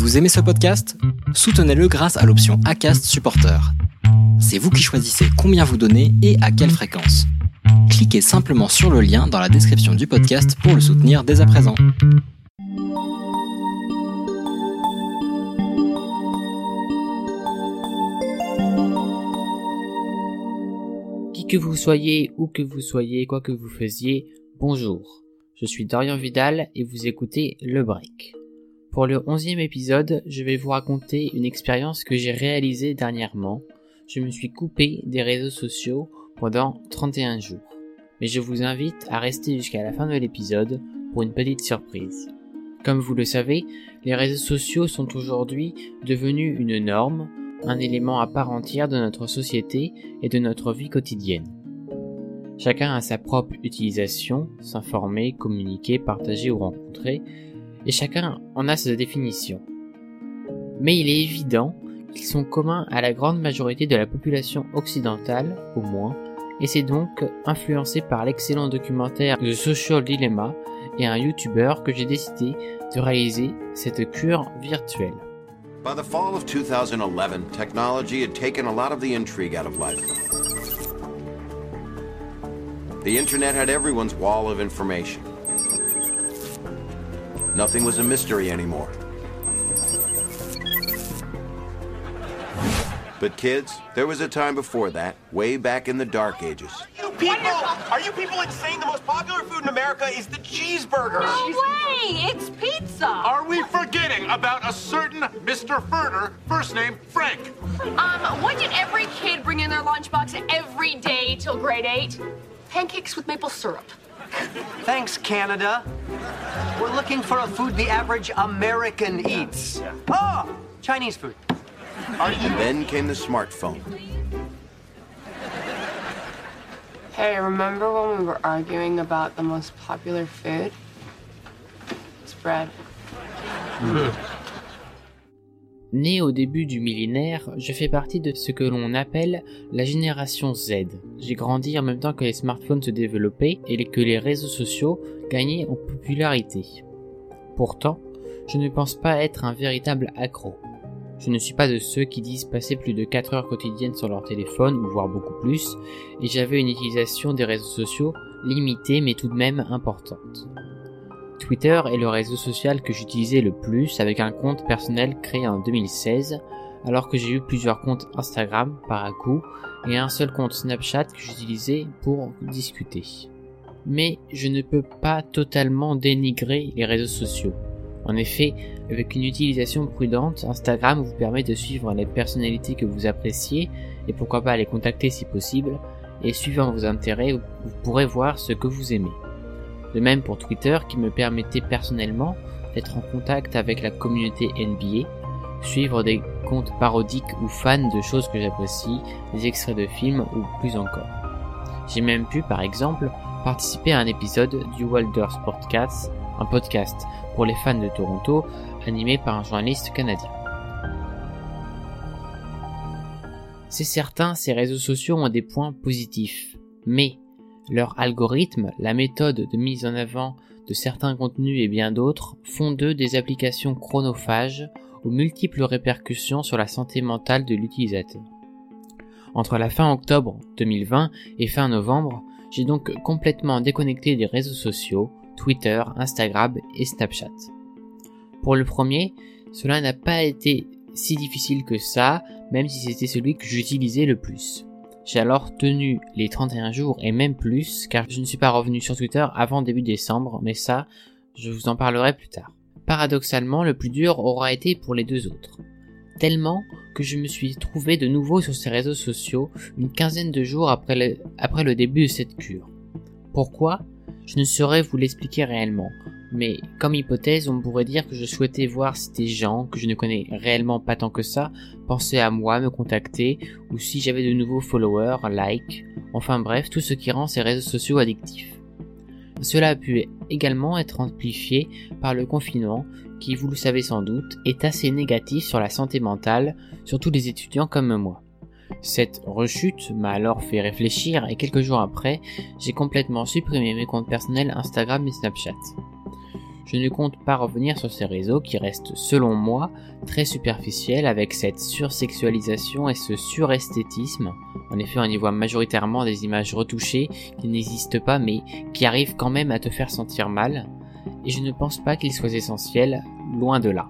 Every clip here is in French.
Vous aimez ce podcast? Soutenez-le grâce à l'option ACAST Supporter. C'est vous qui choisissez combien vous donnez et à quelle fréquence. Cliquez simplement sur le lien dans la description du podcast pour le soutenir dès à présent. Qui que vous soyez, où que vous soyez, quoi que vous faisiez, bonjour. Je suis Dorian Vidal et vous écoutez Le Break. Pour le onzième épisode, je vais vous raconter une expérience que j'ai réalisée dernièrement. Je me suis coupé des réseaux sociaux pendant 31 jours. Mais je vous invite à rester jusqu'à la fin de l'épisode pour une petite surprise. Comme vous le savez, les réseaux sociaux sont aujourd'hui devenus une norme, un élément à part entière de notre société et de notre vie quotidienne. Chacun a sa propre utilisation, s'informer, communiquer, partager ou rencontrer, et chacun en a sa définition. Mais il est évident qu'ils sont communs à la grande majorité de la population occidentale, au moins, et c'est donc influencé par l'excellent documentaire The Social Dilemma et un YouTuber que j'ai décidé de réaliser cette cure virtuelle. By the fall of 2011, technology had taken a lot of the intrigue out of life. The internet had everyone's wall of information. Nothing was a mystery anymore. But kids, there was a time before that, way back in the dark ages. You people, are you people insane? The most popular food in America is the cheeseburger. No way! It's pizza! Are we forgetting about a certain Mr. Furter, first name Frank? Um, what did every kid bring in their lunchbox every day till grade 8? Pancakes with maple syrup. Thanks, Canada. We're looking for a food the average American eats. Oh, Chinese food. And then came the smartphone. Hey, remember when we were arguing about the most popular food? It's bread. Hmm. Né au début du millénaire, je fais partie de ce que l'on appelle la génération Z. J'ai grandi en même temps que les smartphones se développaient et que les réseaux sociaux gagnaient en popularité. Pourtant, je ne pense pas être un véritable accro. Je ne suis pas de ceux qui disent passer plus de 4 heures quotidiennes sur leur téléphone, ou voire beaucoup plus, et j'avais une utilisation des réseaux sociaux limitée mais tout de même importante. Twitter est le réseau social que j'utilisais le plus avec un compte personnel créé en 2016, alors que j'ai eu plusieurs comptes Instagram par à coup et un seul compte Snapchat que j'utilisais pour discuter. Mais je ne peux pas totalement dénigrer les réseaux sociaux. En effet, avec une utilisation prudente, Instagram vous permet de suivre les personnalités que vous appréciez et pourquoi pas les contacter si possible, et suivant vos intérêts, vous pourrez voir ce que vous aimez. De même pour Twitter qui me permettait personnellement d'être en contact avec la communauté NBA, suivre des comptes parodiques ou fans de choses que j'apprécie, des extraits de films ou plus encore. J'ai même pu, par exemple, participer à un épisode du Wilder Sportcast, un podcast pour les fans de Toronto, animé par un journaliste canadien. C'est certain, ces réseaux sociaux ont des points positifs, mais leur algorithme, la méthode de mise en avant de certains contenus et bien d'autres font d'eux des applications chronophages aux multiples répercussions sur la santé mentale de l'utilisateur. Entre la fin octobre 2020 et fin novembre, j'ai donc complètement déconnecté des réseaux sociaux, Twitter, Instagram et Snapchat. Pour le premier, cela n'a pas été si difficile que ça, même si c'était celui que j'utilisais le plus. J'ai alors tenu les 31 jours et même plus, car je ne suis pas revenu sur Twitter avant début décembre, mais ça, je vous en parlerai plus tard. Paradoxalement, le plus dur aura été pour les deux autres. Tellement que je me suis trouvé de nouveau sur ces réseaux sociaux une quinzaine de jours après le, début de cette cure. Pourquoi? Je ne saurais vous l'expliquer réellement, mais comme hypothèse, on pourrait dire que je souhaitais voir si des gens que je ne connais réellement pas tant que ça pensaient à moi, me contacter, ou si j'avais de nouveaux followers, likes, enfin bref, tout ce qui rend ces réseaux sociaux addictifs. Cela a pu également être amplifié par le confinement qui, vous le savez sans doute, est assez négatif sur la santé mentale, surtout les étudiants comme moi. Cette rechute m'a alors fait réfléchir et quelques jours après, j'ai complètement supprimé mes comptes personnels Instagram et Snapchat. Je ne compte pas revenir sur ces réseaux qui restent selon moi très superficiels avec cette sursexualisation et ce suresthétisme. En effet, on y voit majoritairement des images retouchées qui n'existent pas mais qui arrivent quand même à te faire sentir mal. Et je ne pense pas qu'ils soient essentiels, loin de là.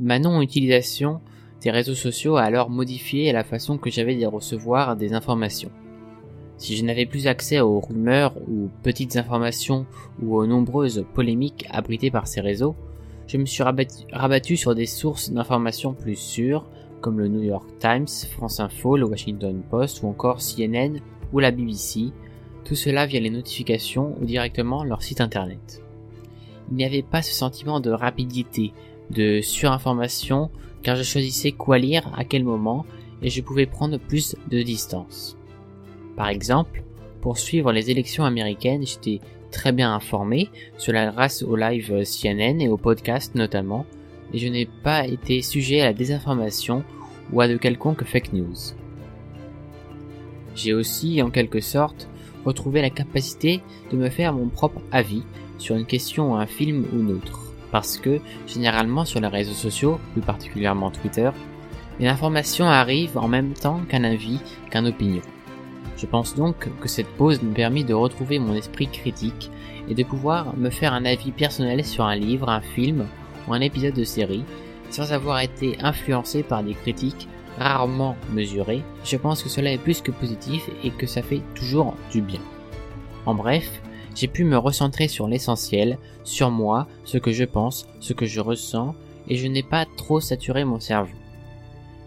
Ma non-utilisation des réseaux sociaux a alors modifié la façon que j'avais de recevoir des informations? Si je n'avais plus accès aux rumeurs ou petites informations ou aux nombreuses polémiques abritées par ces réseaux, je me suis rabattu, sur des sources d'informations plus sûres comme le New York Times, France Info, le Washington Post ou encore CNN ou la BBC, tout cela via les notifications ou directement leur site internet. Il n'y avait pas ce sentiment de rapidité, de surinformation, car je choisissais quoi lire à quel moment et je pouvais prendre plus de distance. Par exemple, pour suivre les élections américaines, j'étais très bien informé, cela grâce au live CNN et au podcast notamment, et je n'ai pas été sujet à la désinformation ou à de quelconques fake news. J'ai aussi, en quelque sorte, retrouvé la capacité de me faire mon propre avis sur une question un film ou autre, parce que, généralement sur les réseaux sociaux, plus particulièrement Twitter, une information arrive en même temps qu'un avis, qu'un opinion. Je pense donc que cette pause me permet de retrouver mon esprit critique et de pouvoir me faire un avis personnel sur un livre, un film ou un épisode de série, sans avoir été influencé par des critiques rarement mesurées. Je pense que cela est plus que positif et que ça fait toujours du bien. En bref, j'ai pu me recentrer sur l'essentiel, sur moi, ce que je pense, ce que je ressens, et je n'ai pas trop saturé mon cerveau.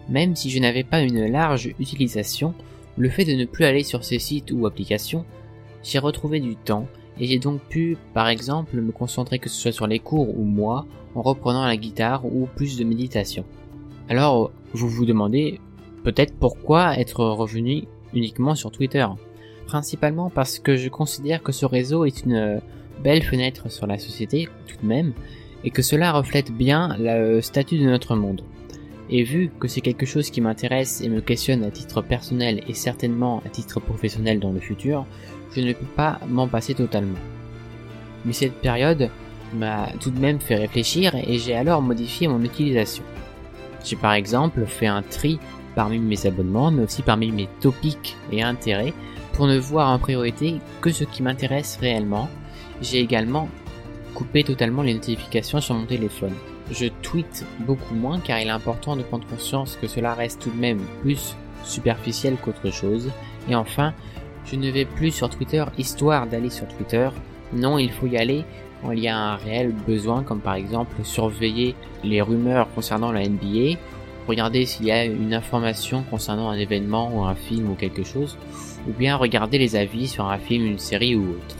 Même si je n'avais pas une large utilisation, le fait de ne plus aller sur ces sites ou applications, j'ai retrouvé du temps et j'ai donc pu, par exemple, me concentrer que ce soit sur les cours ou moi, en reprenant la guitare ou plus de méditation. Alors, vous vous demandez peut-être pourquoi être revenu uniquement sur Twitter. Principalement parce que je considère que ce réseau est une belle fenêtre sur la société tout de même, et que cela reflète bien le statut de notre monde. Et vu que c'est quelque chose qui m'intéresse et me questionne à titre personnel et certainement à titre professionnel dans le futur, je ne peux pas m'en passer totalement. Mais cette période m'a tout de même fait réfléchir et j'ai alors modifié mon utilisation. J'ai par exemple fait un tri parmi mes abonnements mais aussi parmi mes topics et intérêts pour ne voir en priorité que ce qui m'intéresse réellement. J'ai également coupé totalement les notifications sur mon téléphone. Je tweete beaucoup moins car il est important de prendre conscience que cela reste tout de même plus superficiel qu'autre chose. Et enfin, je ne vais plus sur Twitter histoire d'aller sur Twitter. Non, il faut y aller quand il y a un réel besoin, comme par exemple surveiller les rumeurs concernant la NBA, regarder s'il y a une information concernant un événement ou un film ou quelque chose, ou bien regarder les avis sur un film, une série ou autre.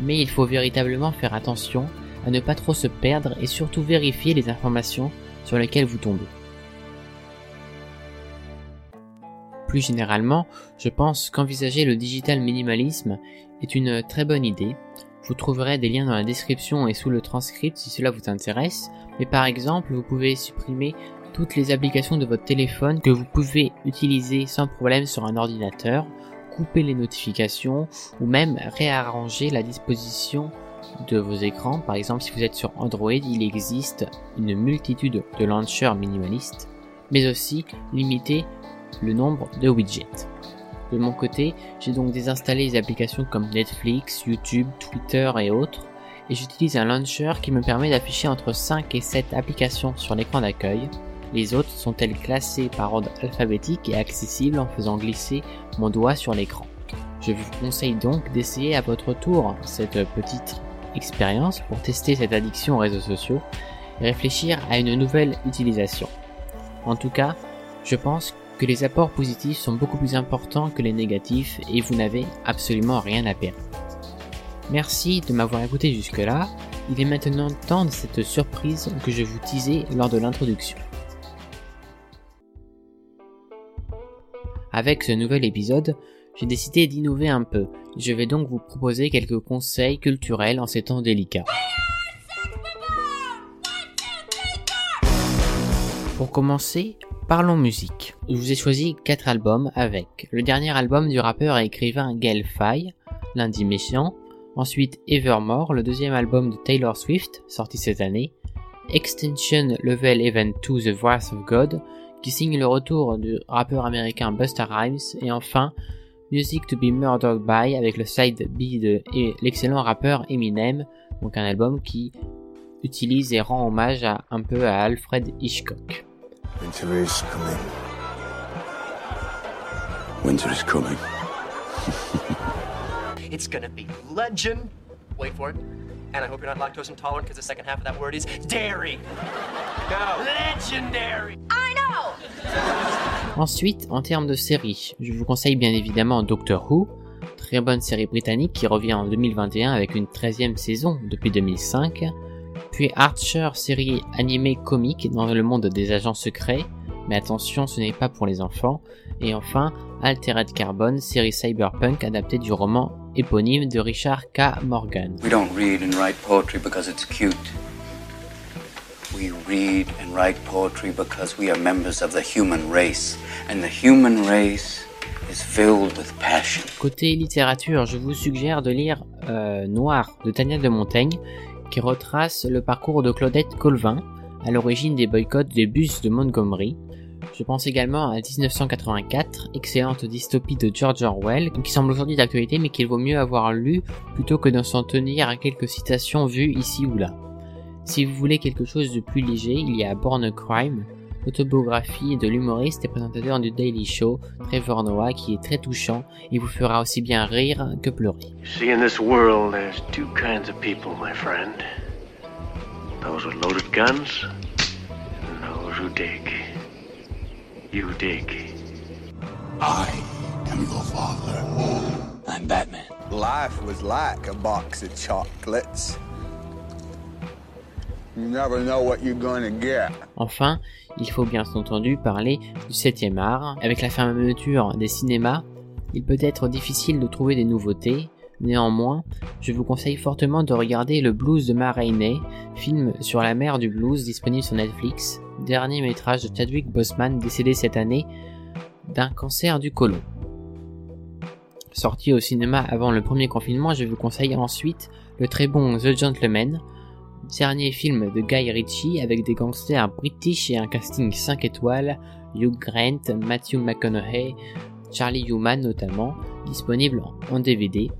Mais il faut véritablement faire attention à ne pas trop se perdre et surtout vérifier les informations sur lesquelles vous tombez. Plus généralement, je pense qu'envisager le digital minimalisme est une très bonne idée. Vous trouverez des liens dans la description et sous le transcript si cela vous intéresse, mais par exemple, vous pouvez supprimer toutes les applications de votre téléphone que vous pouvez utiliser sans problème sur un ordinateur, couper les notifications ou même réarranger la disposition de vos écrans. Par exemple, si vous êtes sur Android, il existe une multitude de launchers minimalistes, mais aussi limiter le nombre de widgets. De mon côté, j'ai donc désinstallé les applications comme Netflix, YouTube, Twitter et autres, et j'utilise un launcher qui me permet d'afficher entre 5 et 7 applications sur l'écran d'accueil. Les autres sont-elles classées par ordre alphabétique et accessibles en faisant glisser mon doigt sur l'écran? Je vous conseille donc d'essayer à votre tour cette petite expérience pour tester cette addiction aux réseaux sociaux et réfléchir à une nouvelle utilisation. En tout cas, je pense que les apports positifs sont beaucoup plus importants que les négatifs et vous n'avez absolument rien à perdre. Merci de m'avoir écouté jusque-là. Il est maintenant temps de cette surprise que je vous disais lors de l'introduction. Avec ce nouvel épisode, j'ai décidé d'innover un peu. Je vais donc vous proposer quelques conseils culturels en ces temps délicats. Pour commencer, parlons musique. Je vous ai choisi 4 albums avec le dernier album du rappeur et écrivain Gaël Faye, Lundi Méchant, Ensuite Evermore, le deuxième album de Taylor Swift, sorti cette année. Extension Level Event 2 The Voice of God, qui signe le retour du rappeur américain Busta Rhymes. Et enfin Music to be Murdered by avec le side B de l'excellent rappeur Eminem, donc un album qui utilise et rend hommage à, un peu à Alfred Hitchcock. Winter is coming. Winter is coming. It's gonna be legend. Wait for it. And I hope you're not lactose intolerant because the second half of that word is dairy. No. Legendary. I know! Ensuite, en termes de séries, je vous conseille bien évidemment Doctor Who, très bonne série britannique qui revient en 2021 avec une 13e saison depuis 2005. Puis Archer, série animée comique dans le monde des agents secrets, mais attention, ce n'est pas pour les enfants. Et enfin, Altered Carbon, série cyberpunk adaptée du roman éponyme de Richard K. Morgan. We don't read and write poetry because it's cute. We read and write poetry because we are members of the human race. And the human race is filled with passion. Côté littérature, je vous suggère de lire euh, Noir de Tania de Montaigne, qui retrace le parcours de Claudette Colvin, à l'origine des boycotts des bus de Montgomery. Je pense également à 1984, excellente dystopie de George Orwell, qui semble aujourd'hui d'actualité mais qu'il vaut mieux avoir lu plutôt que de s'en tenir à quelques citations vues ici ou là. Si vous voulez quelque chose de plus léger, il y a Born a Crime, autobiographie de l'humoriste et présentateur du Daily Show, Trevor Noah, qui est très touchant et vous fera aussi bien rire que pleurer. See, in this world, there's two kinds of people, my friend. Those with loaded guns, and those who dig. You dig. I am your father. I'm Batman. Life was like a box of chocolates. Enfin, il faut bien entendu parler du 7e art. Avec la fermeture des cinémas, il peut être difficile de trouver des nouveautés. Néanmoins, je vous conseille fortement de regarder Le Blues de Ma Rainey, film sur la mer du blues disponible sur Netflix, dernier métrage de Chadwick Boseman décédé cette année d'un cancer du côlon. Sorti au cinéma avant le premier confinement, je vous conseille ensuite le très bon The Gentleman, dernier film de Guy Ritchie avec des gangsters british et un casting 5 étoiles, Hugh Grant, Matthew McConaughey, Charlie Human notamment, disponible en DVD.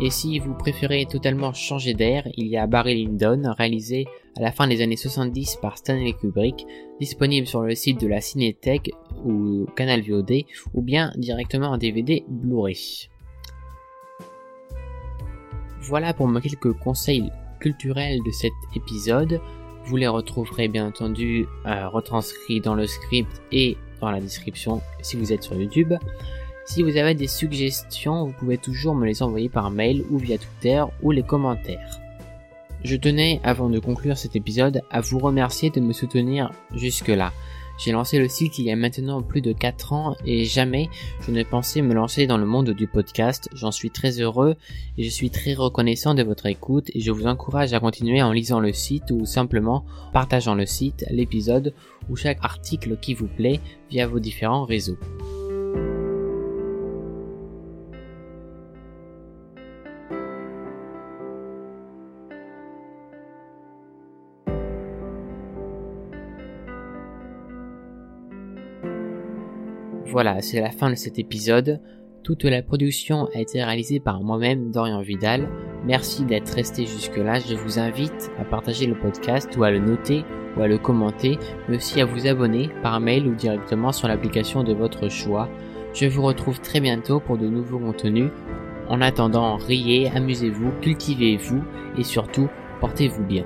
Et si vous préférez totalement changer d'air, il y a Barry Lyndon, réalisé à la fin des années 70 par Stanley Kubrick, disponible sur le site de la Cinétech ou Canal VOD, ou bien directement en DVD Blu-ray. Voilà pour moi quelques conseils culturels de cet épisode. Vous les retrouverez bien entendu euh, retranscrits dans le script et dans la description si vous êtes sur YouTube. Si vous avez des suggestions, vous pouvez toujours me les envoyer par mail ou via Twitter ou les commentaires. Je tenais, avant de conclure cet épisode, à vous remercier de me soutenir jusque-là. J'ai lancé le site il y a maintenant plus de 4 ans et jamais je ne pensais me lancer dans le monde du podcast. J'en suis très heureux et je suis très reconnaissant de votre écoute et je vous encourage à continuer en lisant le site ou simplement partageant le site, l'épisode ou chaque article qui vous plaît via vos différents réseaux. Voilà, c'est la fin de cet épisode. Toute la production a été réalisée par moi-même, Dorian Vidal. Merci d'être resté jusque-là. Je vous invite à partager le podcast ou à le noter ou à le commenter, mais aussi à vous abonner par mail ou directement sur l'application de votre choix. Je vous retrouve très bientôt pour de nouveaux contenus. En attendant, riez, amusez-vous, cultivez-vous et surtout, portez-vous bien.